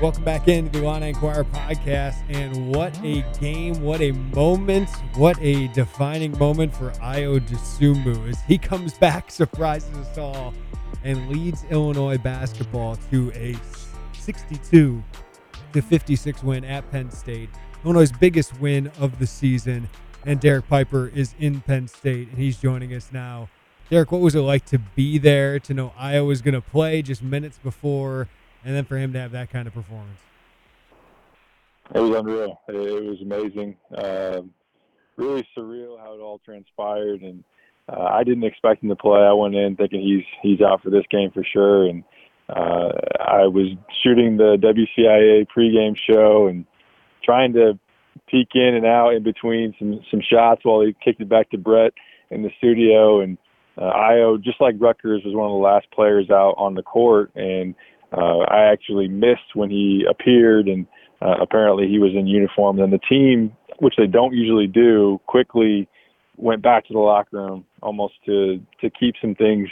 Welcome back into the Illini Inquirer podcast. And what a game, what a moment, what a defining moment for Ayo Dosunmu as he comes back, surprises us all, and leads Illinois basketball to a 62 to 56 win at Penn State. Illinois' biggest win of the season. And Derek Piper is in Penn State, and he's joining us now. Derek, what was it like to be there, to know Ayo was going to play just minutes before? And then for him to have that kind of performance. It was unreal. It, was amazing. Um, really surreal how it all transpired, and uh, I didn't expect him to play. I went in thinking he's he's out for this game for sure, and uh, I was shooting the WCIA pregame show and trying to peek in and out in between some some shots while he kicked it back to Brett in the studio. And uh, Ayo, just like Rutgers, was one of the last players out on the court, and uh, I actually missed when he appeared, and uh, apparently he was in uniform. And the team, which they don't usually do, quickly went back to the locker room almost to to keep some things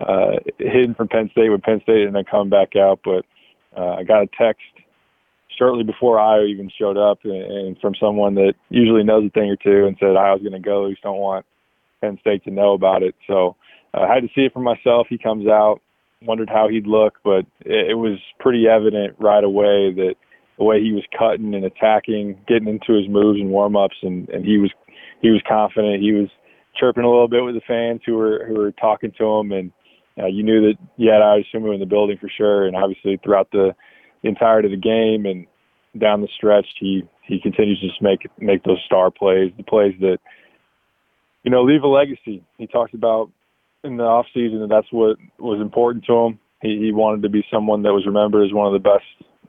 uh, hidden from Penn State with Penn State, and then come back out. But uh, I got a text shortly before I even showed up, and, and from someone that usually knows a thing or two, and said I was going to go. Just don't want Penn State to know about it. So uh, I had to see it for myself. He comes out wondered how he'd look, but it, it was pretty evident right away that the way he was cutting and attacking, getting into his moves and warm ups, and and he was he was confident. He was chirping a little bit with the fans who were who were talking to him, and uh, you knew that you had Ayo in the building for sure. And obviously throughout the, the entirety of the game and down the stretch, he he continues to just make make those star plays, the plays that you know leave a legacy. He talked about in the off season, and that's what was important to him. He, he wanted to be someone that was remembered as one of the best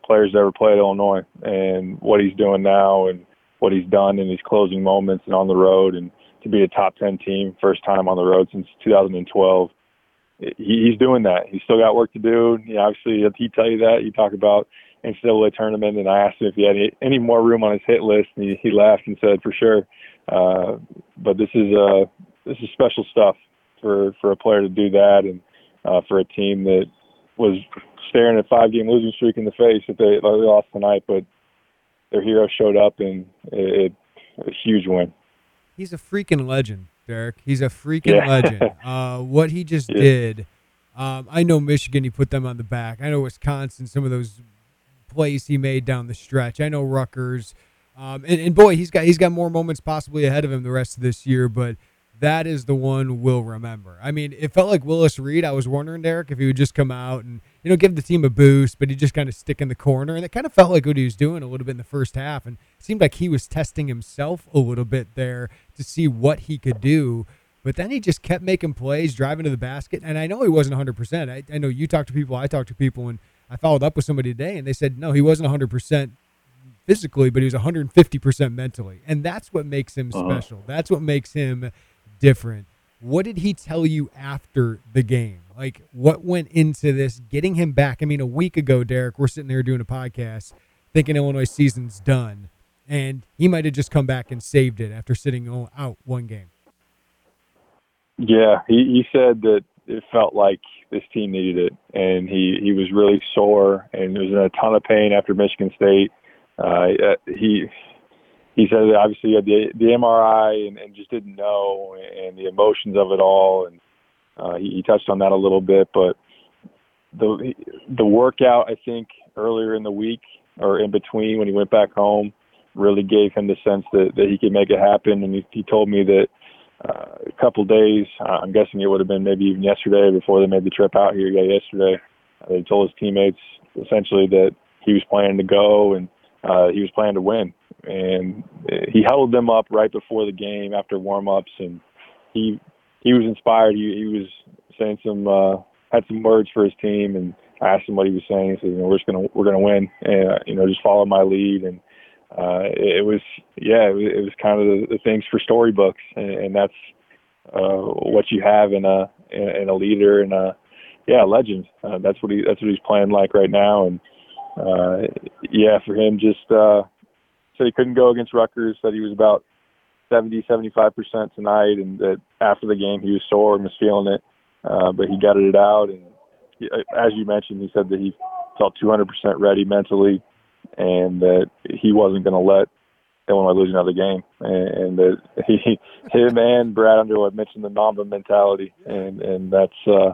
players to ever played at Illinois, and what he's doing now, and what he's done in these closing moments and on the road, and to be a top 10 team, first time on the road since 2012. He, he's doing that. He's still got work to do. Know, obviously, he tell you that. You talk about NCAA tournament, and I asked him if he had any, any more room on his hit list, and he, he laughed and said, "For sure." Uh, but this is uh, this is special stuff for for a player to do that, and uh, for a team that was staring a five game losing streak in the face if they, they lost tonight, but their hero showed up and it, it a huge win. He's a freaking legend, Derek. He's a freaking yeah. legend. Uh, what he just yeah. did. Um, I know Michigan. He put them on the back. I know Wisconsin. Some of those plays he made down the stretch. I know Rutgers. Um, and, and boy, he's got he's got more moments possibly ahead of him the rest of this year. But that is the one we'll remember. I mean, it felt like Willis Reed. I was wondering, Derek, if he would just come out and you know give the team a boost, but he just kind of stick in the corner, and it kind of felt like what he was doing a little bit in the first half, and it seemed like he was testing himself a little bit there to see what he could do. But then he just kept making plays, driving to the basket, and I know he wasn't 100. percent I, I know you talked to people, I talked to people, and I followed up with somebody today, and they said no, he wasn't 100 percent physically, but he was 150 percent mentally, and that's what makes him uh-huh. special. That's what makes him different. What did he tell you after the game? Like, what went into this, getting him back? I mean, a week ago, Derek, we're sitting there doing a podcast thinking Illinois season's done, and he might have just come back and saved it after sitting out one game. Yeah, he, he said that it felt like this team needed it, and he, he was really sore and was in a ton of pain after Michigan State. Uh, he he said that obviously he had the the MRI and, and just didn't know and the emotions of it all and uh, he, he touched on that a little bit, but the the workout I think earlier in the week or in between when he went back home really gave him the sense that that he could make it happen, and he, he told me that uh, a couple days, uh, I'm guessing it would have been maybe even yesterday before they made the trip out here. Yeah, yesterday, uh, they told his teammates essentially that he was planning to go and uh, he was playing to win. And he huddled them up right before the game after warm-ups, and he he was inspired. He he was saying some uh, had some words for his team, and I asked him what he was saying. He said, "You know, we're just gonna we're gonna win, and uh, you know, just follow my lead." And uh, it, it was yeah, it was, it was kind of the, the things for storybooks, and, and that's uh, what you have in a in a leader and a yeah legend. Uh, that's what he that's what he's playing like right now, and uh, yeah, for him just uh, said he couldn't go against Rutgers. Said he was about 70, 75 percent tonight, and that after the game he was sore and was feeling it, uh, but he gutted it out. And he, as you mentioned, he said that he felt 200 percent ready mentally and that he wasn't going to let Illinois lose another game, and, and that he, him and Brad Underwood mentioned the Mamba mentality, and and that's uh,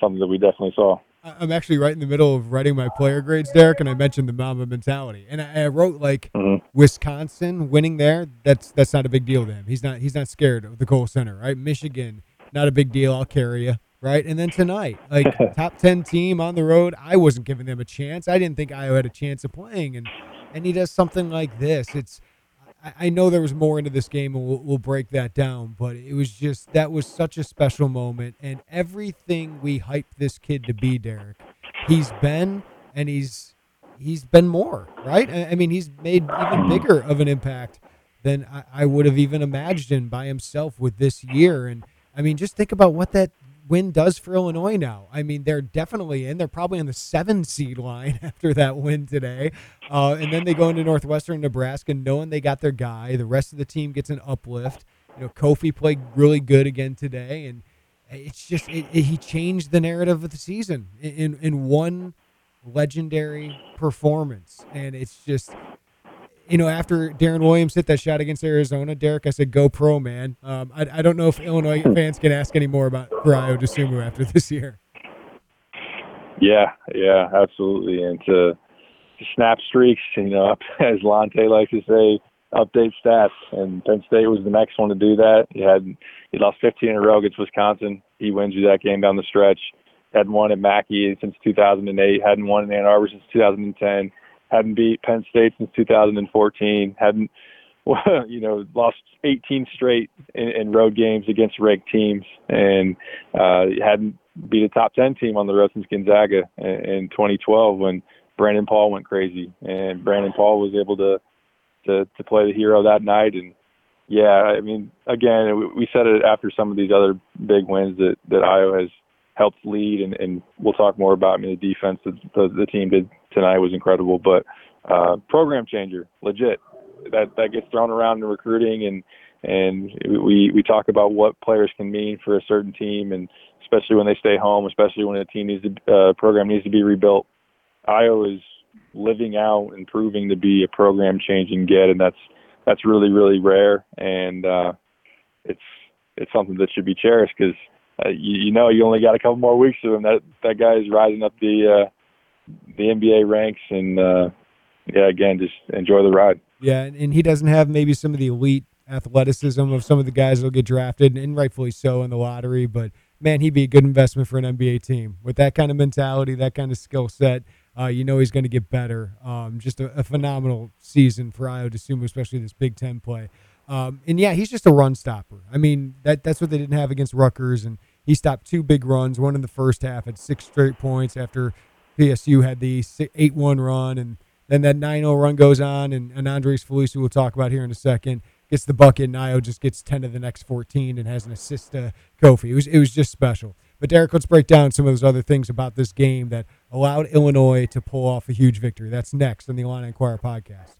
something that we definitely saw. I'm actually right in the middle of writing my player grades, Derek, and I mentioned the Mamba mentality, and I, I wrote like mm-hmm. Wisconsin winning there. That's that's not a big deal to him. He's not he's not scared of the Kohl Center, right? Michigan, not a big deal. I'll carry you right? And then tonight, like top ten team on the road, I wasn't giving them a chance. I didn't think Ayo had a chance of playing, and and he does something like this. It's I, know there was more into this game, and we'll, we'll break that down. But it was just that was such a special moment, and everything we hyped this kid to be, Derek, he's been, and he's he's been more, right? I, I mean, he's made even bigger of an impact than I, I would have even imagined by himself with this year, and. I mean, just think about what that win does for Illinois now. I mean, they're definitely in. They're probably on the seven seed line after that win today. Uh, and then they go into Northwestern Nebraska knowing they got their guy. The rest of the team gets an uplift. You know, Kofi played really good again today. And it's just, it, it, he changed the narrative of the season in, in one legendary performance. And it's just, you know, after Deron Williams hit that shot against Arizona, Derek, I said, "Go pro, man." Um, I, I don't know if Illinois fans can ask any more about Ayo Dosunmu after this year. Yeah, yeah, absolutely, and to, to snap streaks, you know, as Lonte likes to say, update stats. And Penn State was the next one to do that. He had he lost 15 in a row against Wisconsin. He wins you that game down the stretch. Hadn't won at Mackey since 2008. Hadn't won in Ann Arbor since 2010 hadn't beat Penn State since 2014, hadn't you know lost 18 straight in, in road games against ranked teams, and uh, hadn't beat a top 10 team on the road since Gonzaga in, in 2012 when Brandon Paul went crazy, and Brandon Paul was able to to to play the hero that night. And. Yeah, I mean, again, we said it after some of these other big wins that that Ayo has helped lead, and, and we'll talk more about. I mean, the defense that the, the team did tonight was incredible, but uh, program changer, legit. That that gets thrown around in recruiting, and and we we talk about what players can mean for a certain team, and especially when they stay home, especially when a team needs to uh, program needs to be rebuilt. Ayo is living out and proving to be a program changing get, and that's that's really really rare, and uh, it's it's something that should be cherished because uh, you, you know you only got a couple more weeks of him. That that guy is rising up the uh, the NBA ranks, and uh, yeah, again, just enjoy the ride. Yeah, and he doesn't have maybe some of the elite athleticism of some of the guys that'll get drafted, and rightfully so in the lottery. But man, he'd be a good investment for an NBA team with that kind of mentality, that kind of skill set. Uh, you know he's going to get better. Um, just a, a, phenomenal season for Ayo Dosunmu, especially this Big Ten play. Um, and yeah, he's just a run stopper. I mean, that that's what they didn't have against Rutgers, and he stopped two big runs, one in the first half at six straight points after PSU had the 8 1 run, and then that 9 0 run goes on, and, and Andres Feliz, we'll talk about here in a second, gets the bucket, and Ayo just gets 10 of the next 14 and has an assist to Kofi. It was, it was just special. But Derek, let's break down some of those other things about this game that allowed Illinois to pull off a huge victory. That's next on the Illini Inquirer podcast.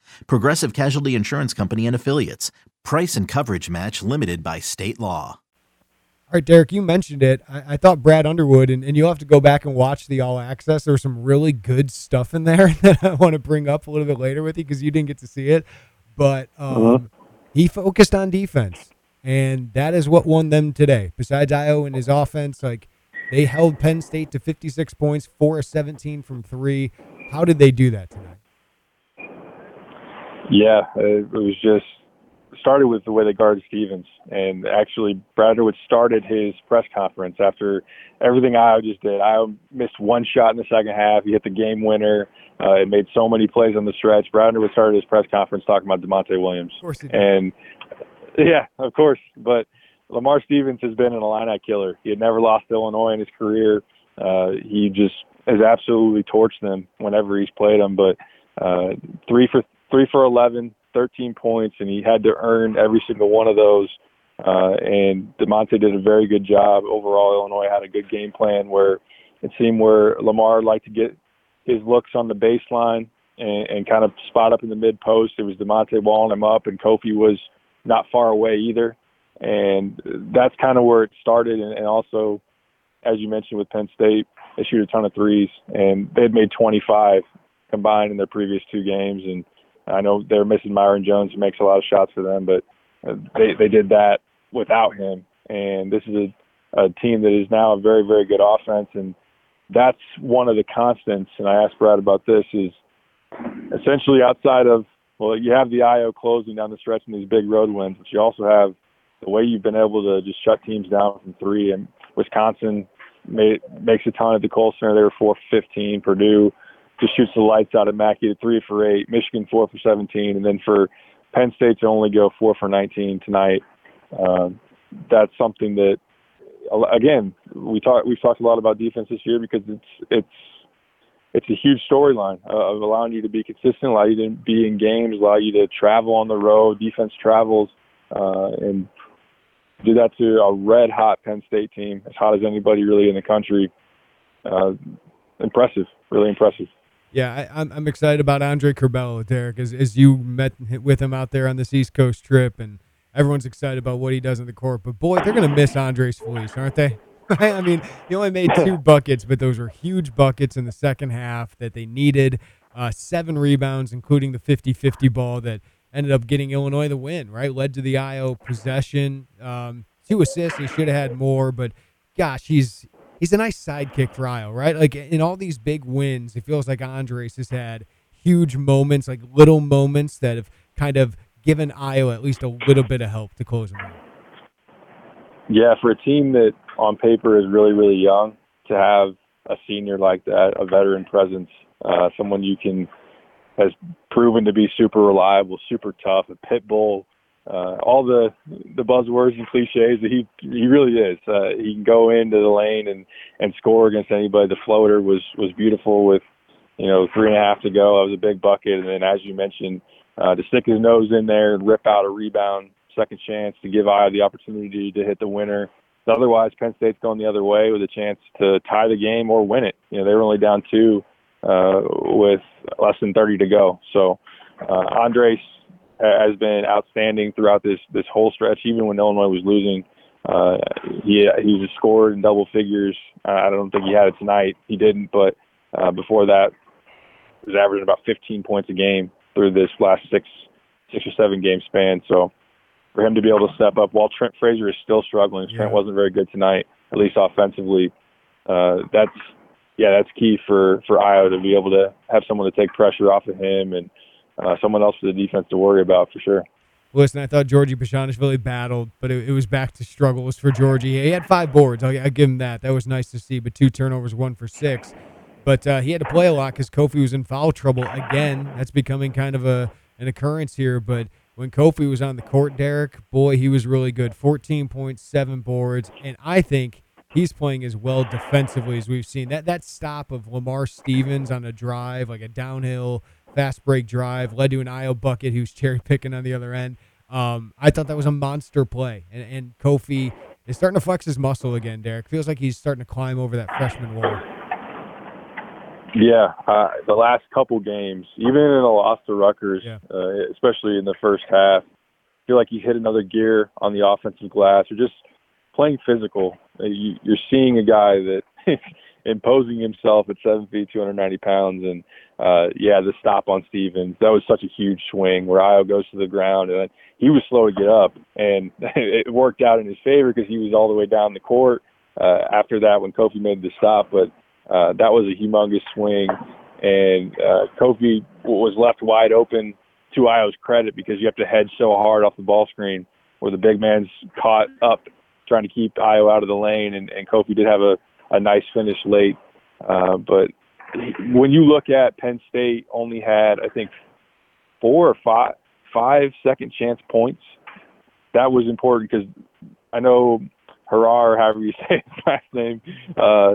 Progressive Casualty Insurance Company and Affiliates. Price and coverage match limited by state law. All right, Derek, you mentioned it. I, I thought Brad Underwood, and, and you'll have to go back and watch the All Access. There was some really good stuff in there that I want to bring up a little bit later with you because you didn't get to see it. But um, uh-huh. he focused on defense, and that is what won them today. Besides Ayo and his offense, like they held Penn State to 56 points, 4 of 17 from three. How did they do that tonight? Yeah, it was just started with the way they guarded Stevens, and actually Brad Underwood started his press conference after everything Ayo just did. Ayo missed one shot in the second half. He hit the game winner. Uh, it made so many plays on the stretch. Brad Underwood started his press conference talking about Da'Monte Williams. Of course he did. And yeah, of course, but Lamar Stevens has been an Illini killer. He had never lost Illinois in his career. Uh, he just has absolutely torched them whenever he's played them. But uh, three for three for 11, 13 points, and he had to earn every single one of those. Uh, and Da'Monte did a very good job. Overall, Illinois had a good game plan where it seemed where Lamar liked to get his looks on the baseline and, and kind of spot up in the mid post. It was Da'Monte walling him up, and Kofi was not far away either and that's kind of where it started. And, and also, as you mentioned with Penn State, they shoot a ton of threes, and they had made 25 combined in their previous two games. And I know they're missing Myreon Jones, who makes a lot of shots for them, but uh, they they did that without him. And this is a, a team that is now a very very good offense, and that's one of the constants. And I asked Brad about this is essentially outside of well, you have the Ayo closing down the stretch in these big road wins, but you also have the way you've been able to just shut teams down from three. And Wisconsin made, makes a ton at the Kohl Center. They were four for 15. Purdue just shoots the lights out at Mackey to three for eight. Michigan four for 17. And then for Penn State to only go four for 19 tonight, uh, that's something that again we talk we've talked a lot about defense this year because it's it's it's a huge storyline of allowing you to be consistent, allow you to be in games, allow you to travel on the road. Defense travels, uh, and do that to a red hot Penn State team, as hot as anybody really in the country. Uh, impressive, really impressive. Yeah, I, am I'm, I'm excited about Andre Curbelo, Derek, as, as you met with him out there on this East Coast trip, and everyone's excited about what he does in the court. But boy, they're going to miss Andres Feliz, aren't they? I mean, he only made two buckets, but those were huge buckets in the second half that they needed. Uh, seven rebounds, including the 50 50 ball that ended up getting Illinois the win, right? Led to the Ayo possession. Um, two assists. He should have had more, but gosh, he's he's a nice sidekick for Ayo, right? Like in all these big wins, it feels like Andres has had huge moments, like little moments that have kind of given Ayo at least a little bit of help to close him out. Yeah, for a team that on paper is really, really young, to have a senior like that, a veteran presence, uh, someone you can – has proven to be super reliable, super tough, a pit bull, uh, all the the buzzwords and cliches that he he really is. Uh, he can go into the lane and and score against anybody. The floater was was beautiful with you know three and a half to go. That was a big bucket, and then as you mentioned, uh, to stick his nose in there and rip out a rebound, second chance to give Ayo the opportunity to hit the winner. Otherwise, Penn State's going the other way with a chance to tie the game or win it. You know, they were only down two uh, with less than 30 to go. So uh, Andres has been outstanding throughout this this whole stretch, even when Illinois was losing. Uh, he he's scored in double figures. I don't think he had it tonight. He didn't, but uh, before that, he was averaging about 15 points a game through this last six six or seven game span. So for him to be able to step up while Trent Frazier is still struggling, yeah. Trent wasn't very good tonight, at least offensively. Uh, that's yeah, that's key for for Ayo to be able to have someone to take pressure off of him and uh, someone else for the defense to worry about for sure. Listen, I thought Giorgi Bezhanishvili battled, but it, it, was back to struggles for Georgie. He had five boards. I'll, I'll, give him that. That was nice to see, but two turnovers, one for six. But uh, he had to play a lot because Kofi was in foul trouble again. That's becoming kind of a an occurrence here. But when Kofi was on the court, Derek, boy, he was really good. 14.7 boards, and I think he's playing as well defensively as we've seen. That that stop of Lamar Stevens on a drive, like a downhill fast break drive, led to an Ayo bucket who's cherry picking on the other end. Um, I thought that was a monster play, and, and Kofi is starting to flex his muscle again. Derek feels like he's starting to climb over that freshman wall. Yeah, uh, the last couple games, even in a loss to Rutgers, yeah. uh, especially in the first half, I feel like he hit another gear on the offensive glass. Or just playing physical. Uh, you, you're seeing a guy that imposing himself at seven feet, 290 pounds, and uh, yeah, the stop on Stevens that was such a huge swing where Ayo goes to the ground and he was slow to get up, and it worked out in his favor because he was all the way down the court uh, after that when Kofi made the stop. But uh, that was a humongous swing, and uh, Kofi was left wide open to Ayo's credit because you have to hedge so hard off the ball screen where the big man's caught up trying to keep Ayo out of the lane, and, and Kofi did have a, a nice finish late. Uh, but when you look at Penn State only had, I think, four or five five second chance points. That was important because I know Harrar, however you say his last name, uh,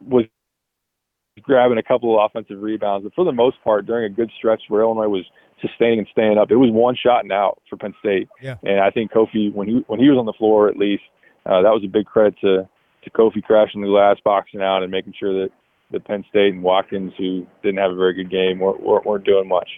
was grabbing a couple of offensive rebounds. But for the most part, during a good stretch where Illinois was sustaining and staying up, it was one shot and out for Penn State. Yeah. And I think Kofi, when he when he was on the floor, at least uh, that was a big credit to to Kofi crashing the glass, boxing out, and making sure that the Penn State and Watkins, who didn't have a very good game, weren't, weren't doing much.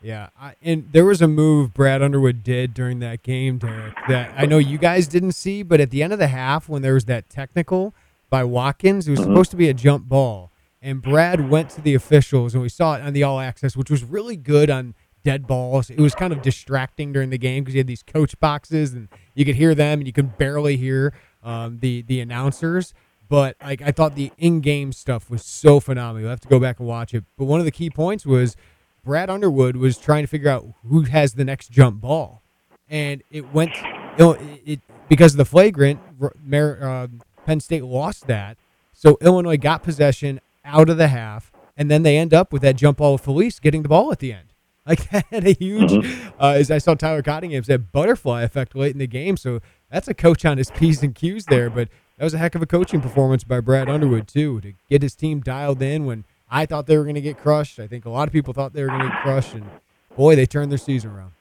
Yeah, I, and there was a move Brad Underwood did during that game, Derek, that I know you guys didn't see, but at the end of the half, when there was that technical by Watkins, it was mm-hmm. supposed to be a jump ball, and Brad went to the officials, and we saw it on the All Access, which was really good on dead balls. It was kind of distracting during the game because you had these coach boxes, and you could hear them, and you could barely hear um, the the announcers. But like I thought the in-game stuff was so phenomenal. You have to go back and watch it. But one of the key points was Brad Underwood was trying to figure out who has the next jump ball, and it went you know, it, because of the flagrant. Uh, Penn State lost that, so Illinois got possession out of the half, and then they end up with that jump ball of Feliz getting the ball at the end. Like that had a huge, mm-hmm. uh, as I saw Tyler Cottingham said, butterfly effect late in the game. So that's a coach on his p's and q's there. But that was a heck of a coaching performance by Brad Underwood too to get his team dialed in when I thought they were going to get crushed. I think a lot of people thought they were going to get crushed, and boy, they turned their season around.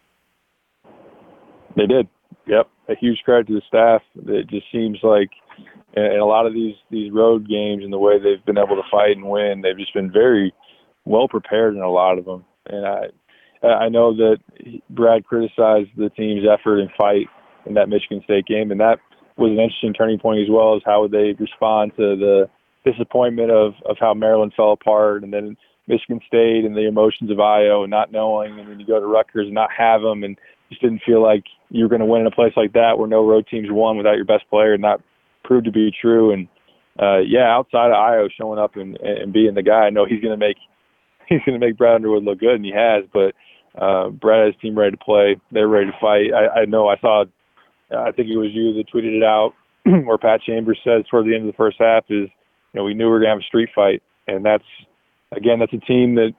They did. Yep, a huge credit to the staff. It just seems like in a lot of these these road games and the way they've been able to fight and win, they've just been very well prepared in a lot of them. And I I know that Brad criticized the team's effort and fight in that Michigan State game, and that was an interesting turning point as well as how would they respond to the disappointment of of how Maryland fell apart, and then Michigan State and the emotions of Ayo and not knowing, and then you go to Rutgers and not have them, and just didn't feel like you were going to win in a place like that where no road teams won without your best player, and that proved to be true. And uh, yeah, outside of Ayo showing up and and being the guy, I know he's going to make he's going to make Brad Underwood look good, and he has. But uh, Brad has team ready to play. They're ready to fight. I, I know I saw, I think it was you that tweeted it out, where Pat Chambers says toward the end of the first half is you know, we knew we were going to have a street fight, and that's again, that's a team that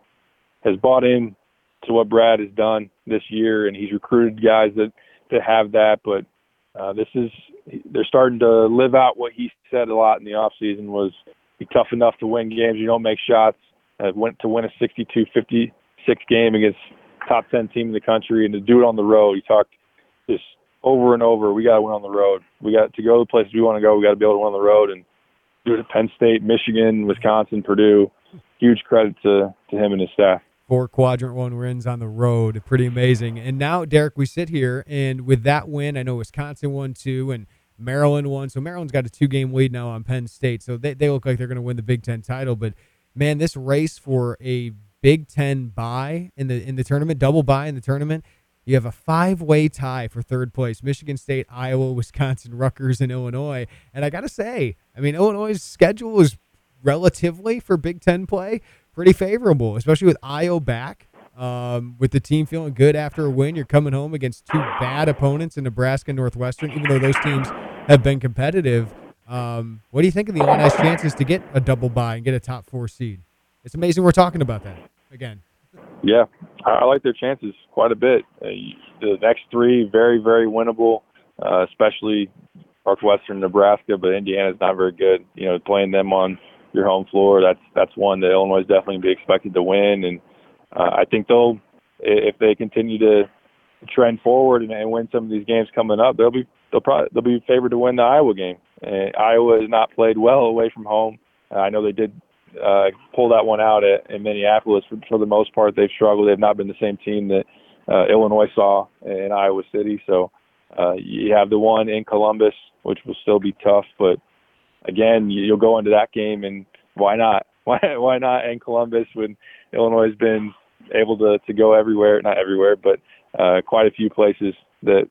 has bought in to what Brad has done this year, and he's recruited guys that that have that. But uh, this is they're starting to live out what he said a lot in the off season was be tough enough to win games. You don't make shots. Uh, went to win a 62-56 game against top 10 team in the country, and to do it on the road. He talked just over and over. We got to win on the road. We got to go to the places we want to go. We got to be able to win on the road, and do it at Penn State, Michigan, Wisconsin, Purdue. Huge credit to, to him and his staff. Four quadrant one wins on the road. Pretty amazing. And now, Derek, we sit here, and with that win, I know Wisconsin won two, and Maryland won. So Maryland's got a two game lead now on Penn State. So they, they look like they're going to win the Big Ten title. But man, this race for a Big Ten bye in the in the tournament, double bye in the tournament, You have a five-way tie for third place: Michigan State, Iowa, Wisconsin, Rutgers, and Illinois. And I got to say, I mean, Illinois' schedule is relatively for Big Ten play pretty favorable, especially with Ayo back. Um, with the team feeling good after a win, you're coming home against two bad opponents in Nebraska and Northwestern, even though those teams have been competitive. Um, what do you think of the Illinois' chances to get a double bye and get a top four seed? It's amazing we're talking about that again. Yeah, I like their chances quite a bit. Uh, the next three very, very winnable, uh, especially Northwestern, Nebraska, but Indiana's not very good. You know, playing them on your home floor, that's that's one that Illinois is definitely be expected to win. And uh, I think they'll, if they continue to trend forward and, and win some of these games coming up, they'll be they'll probably they'll be favored to win the Iowa game. Iowa has not played well away from home. Uh, I know they did uh, pull that one out at, in Minneapolis. For, for the most part, they've struggled. They've not been the same team that uh, Illinois saw in Iowa City. So uh, you have the one in Columbus, which will still be tough. But again, you'll go into that game, and why not? Why why not in Columbus when Illinois has been able to to go everywhere, not everywhere, but uh, quite a few places that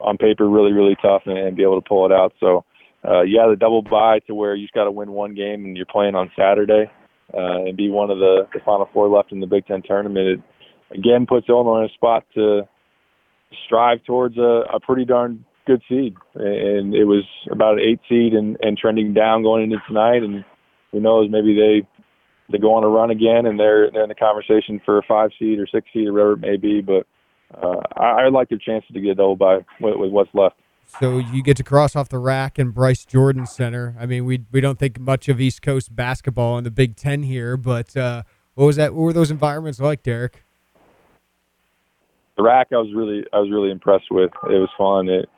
on paper really really tough and, and be able to pull it out. So uh, yeah, the double bye to where you just got to win one game and you're playing on Saturday uh, and be one of the, the final four left in the Big Ten tournament. It again puts Illinois in a spot to strive towards a, a pretty darn good seed. And it was about an eight seed and, and trending down going into tonight. And who knows, maybe they they go on a run again and they're they're in the conversation for a five seed or six seed or whatever it may be. But uh, I, I like their chances to get a double bye with, with what's left. So you get to cross off the RAC and Bryce Jordan Center. I mean, we we don't think much of East Coast basketball in the Big Ten here, but uh, what was that? What were those environments like, Derek? The RAC, I was really I was really impressed with. It was fun. It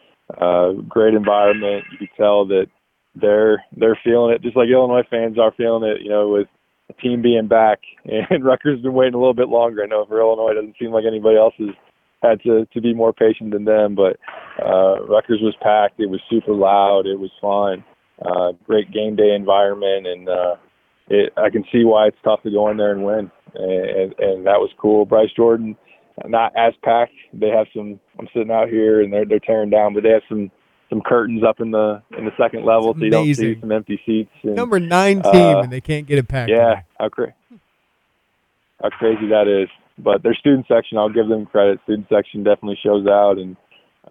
uh, great environment. You could tell that they're they're feeling it, just like Illinois fans are feeling it. You know, with the team being back, and Rutgers been waiting a little bit longer. I know for Illinois, it doesn't seem like anybody else is had to to be more patient than them. But uh, Rutgers was packed. It was super loud. It was fun. Uh, great game day environment, and uh, it, I can see why it's tough to go in there and win. And, and that was cool. Bryce Jordan, not as packed. They have some. I'm sitting out here, and they're they're tearing down, but they have some some curtains up in the in the second level, so you don't see some empty seats. And, Number nine team, uh, and they can't get it packed. Yeah, how, cra- how crazy that is but their student section, I'll give them credit. Student section definitely shows out, and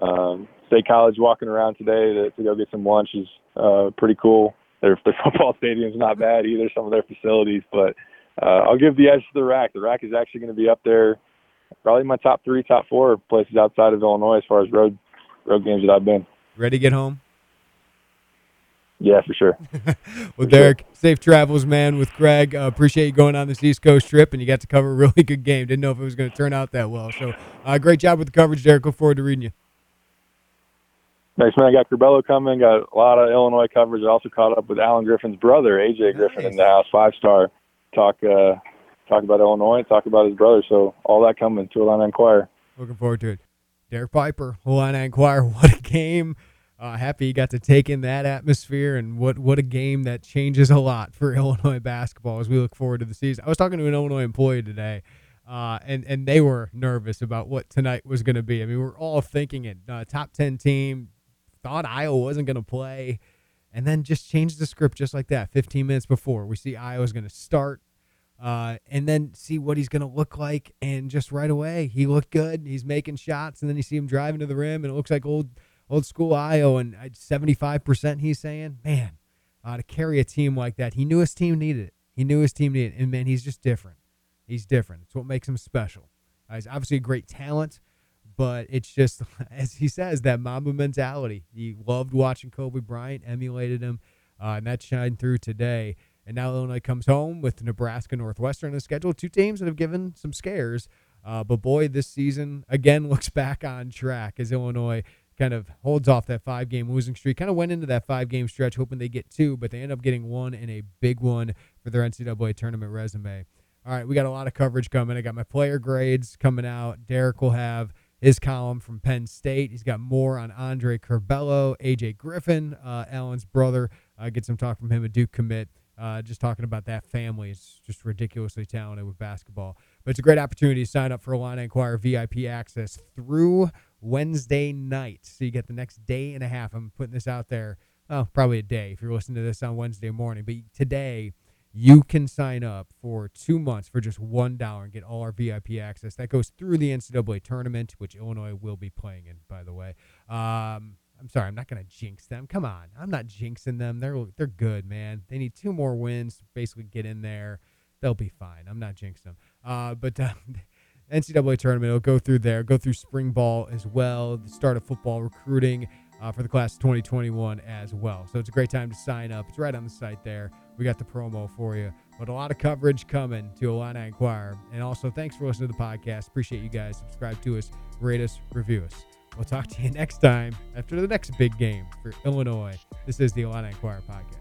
um, State College walking around today to, to go get some lunch is uh, pretty cool. Their their football stadium's not bad either. Some of their facilities, but uh, I'll give the edge to the RAC. The RAC is actually going to be up there, probably my top three, top four places outside of Illinois as far as road road games that I've been. Ready to get home? Yeah, for sure. well, for Derek, sure. safe travels, man, with Greg. Uh, appreciate you going on this East Coast trip, and you got to cover a really good game. Didn't know if it was going to turn out that well. So, uh, great job with the coverage, Derek. Look forward to reading you. Thanks, man. I got Curbelo coming. Got a lot of Illinois coverage. I also caught up with Alan Griffin's brother, AJ Griffin, nice. in the house, five star. Talk, uh, talk about Illinois. Talk about his brother. So all that coming to Illini Inquirer. Looking forward to it. Derek Piper, Illini Inquirer. What a game! Uh, happy he got to take in that atmosphere and what what a game that changes a lot for Illinois basketball as we look forward to the season. I was talking to an Illinois employee today, uh, and and they were nervous about what tonight was going to be. I mean, we're all thinking it uh, top ten team. Thought Ayo wasn't going to play, and then just changed the script just like that. Fifteen minutes before, we see Ayo's going to start. Uh, and then see what he's going to look like. And just right away, he looked good. He's making shots, and then you see him driving to the rim, and it looks like old old school Ayo and 75% he's saying, man, uh, to carry a team like that, he knew his team needed it. He knew his team needed it. And man, he's just different. He's different. It's what makes him special. Uh, he's obviously a great talent, but it's just, as he says, that Mamba mentality. He loved watching Kobe Bryant, emulated him, uh, and that shined through today. And now Illinois comes home with Nebraska Northwestern on the schedule. Two teams that have given some scares. Uh, but boy, this season again looks back on track as Illinois kind of holds off that five game losing streak. Kind of went into that five game stretch hoping they get two, but they end up getting one and a big one for their NCAA tournament resume. All right, we got a lot of coverage coming. I got my player grades coming out. Derek will have his column from Penn State. He's got more on Andre Curbelo, AJ Griffin, uh, Alan's brother. Uh, get some talk from him, a Duke commit. Uh, just talking about that family. It's just ridiculously talented with basketball. But it's a great opportunity to sign up for Illini Inquirer VIP access through Wednesday night. So you get the next day and a half. I'm putting this out there, oh, probably a day if you're listening to this on Wednesday morning. But today, you can sign up for two months for just one dollar and get all our VIP access. That goes through the NCAA tournament, which Illinois will be playing in, by the way. Um, I'm sorry, I'm not to jinx them. Come on, I'm not jinxing them. They're they're good, man. They need two more wins to basically get in there. They'll be fine. I'm not jinxing them. Uh, but uh, NCAA tournament, it'll go through there, go through spring ball as well, the start of football recruiting uh, for the class of 2021 as well. So it's a great time to sign up. It's right on the site there. We got the promo for you, but a lot of coverage coming to Illini Inquirer. And also, thanks for listening to the podcast. Appreciate you guys. Subscribe to us, rate us, review us. We'll talk to you next time after the next big game for Illinois. This is the Illini Inquirer podcast.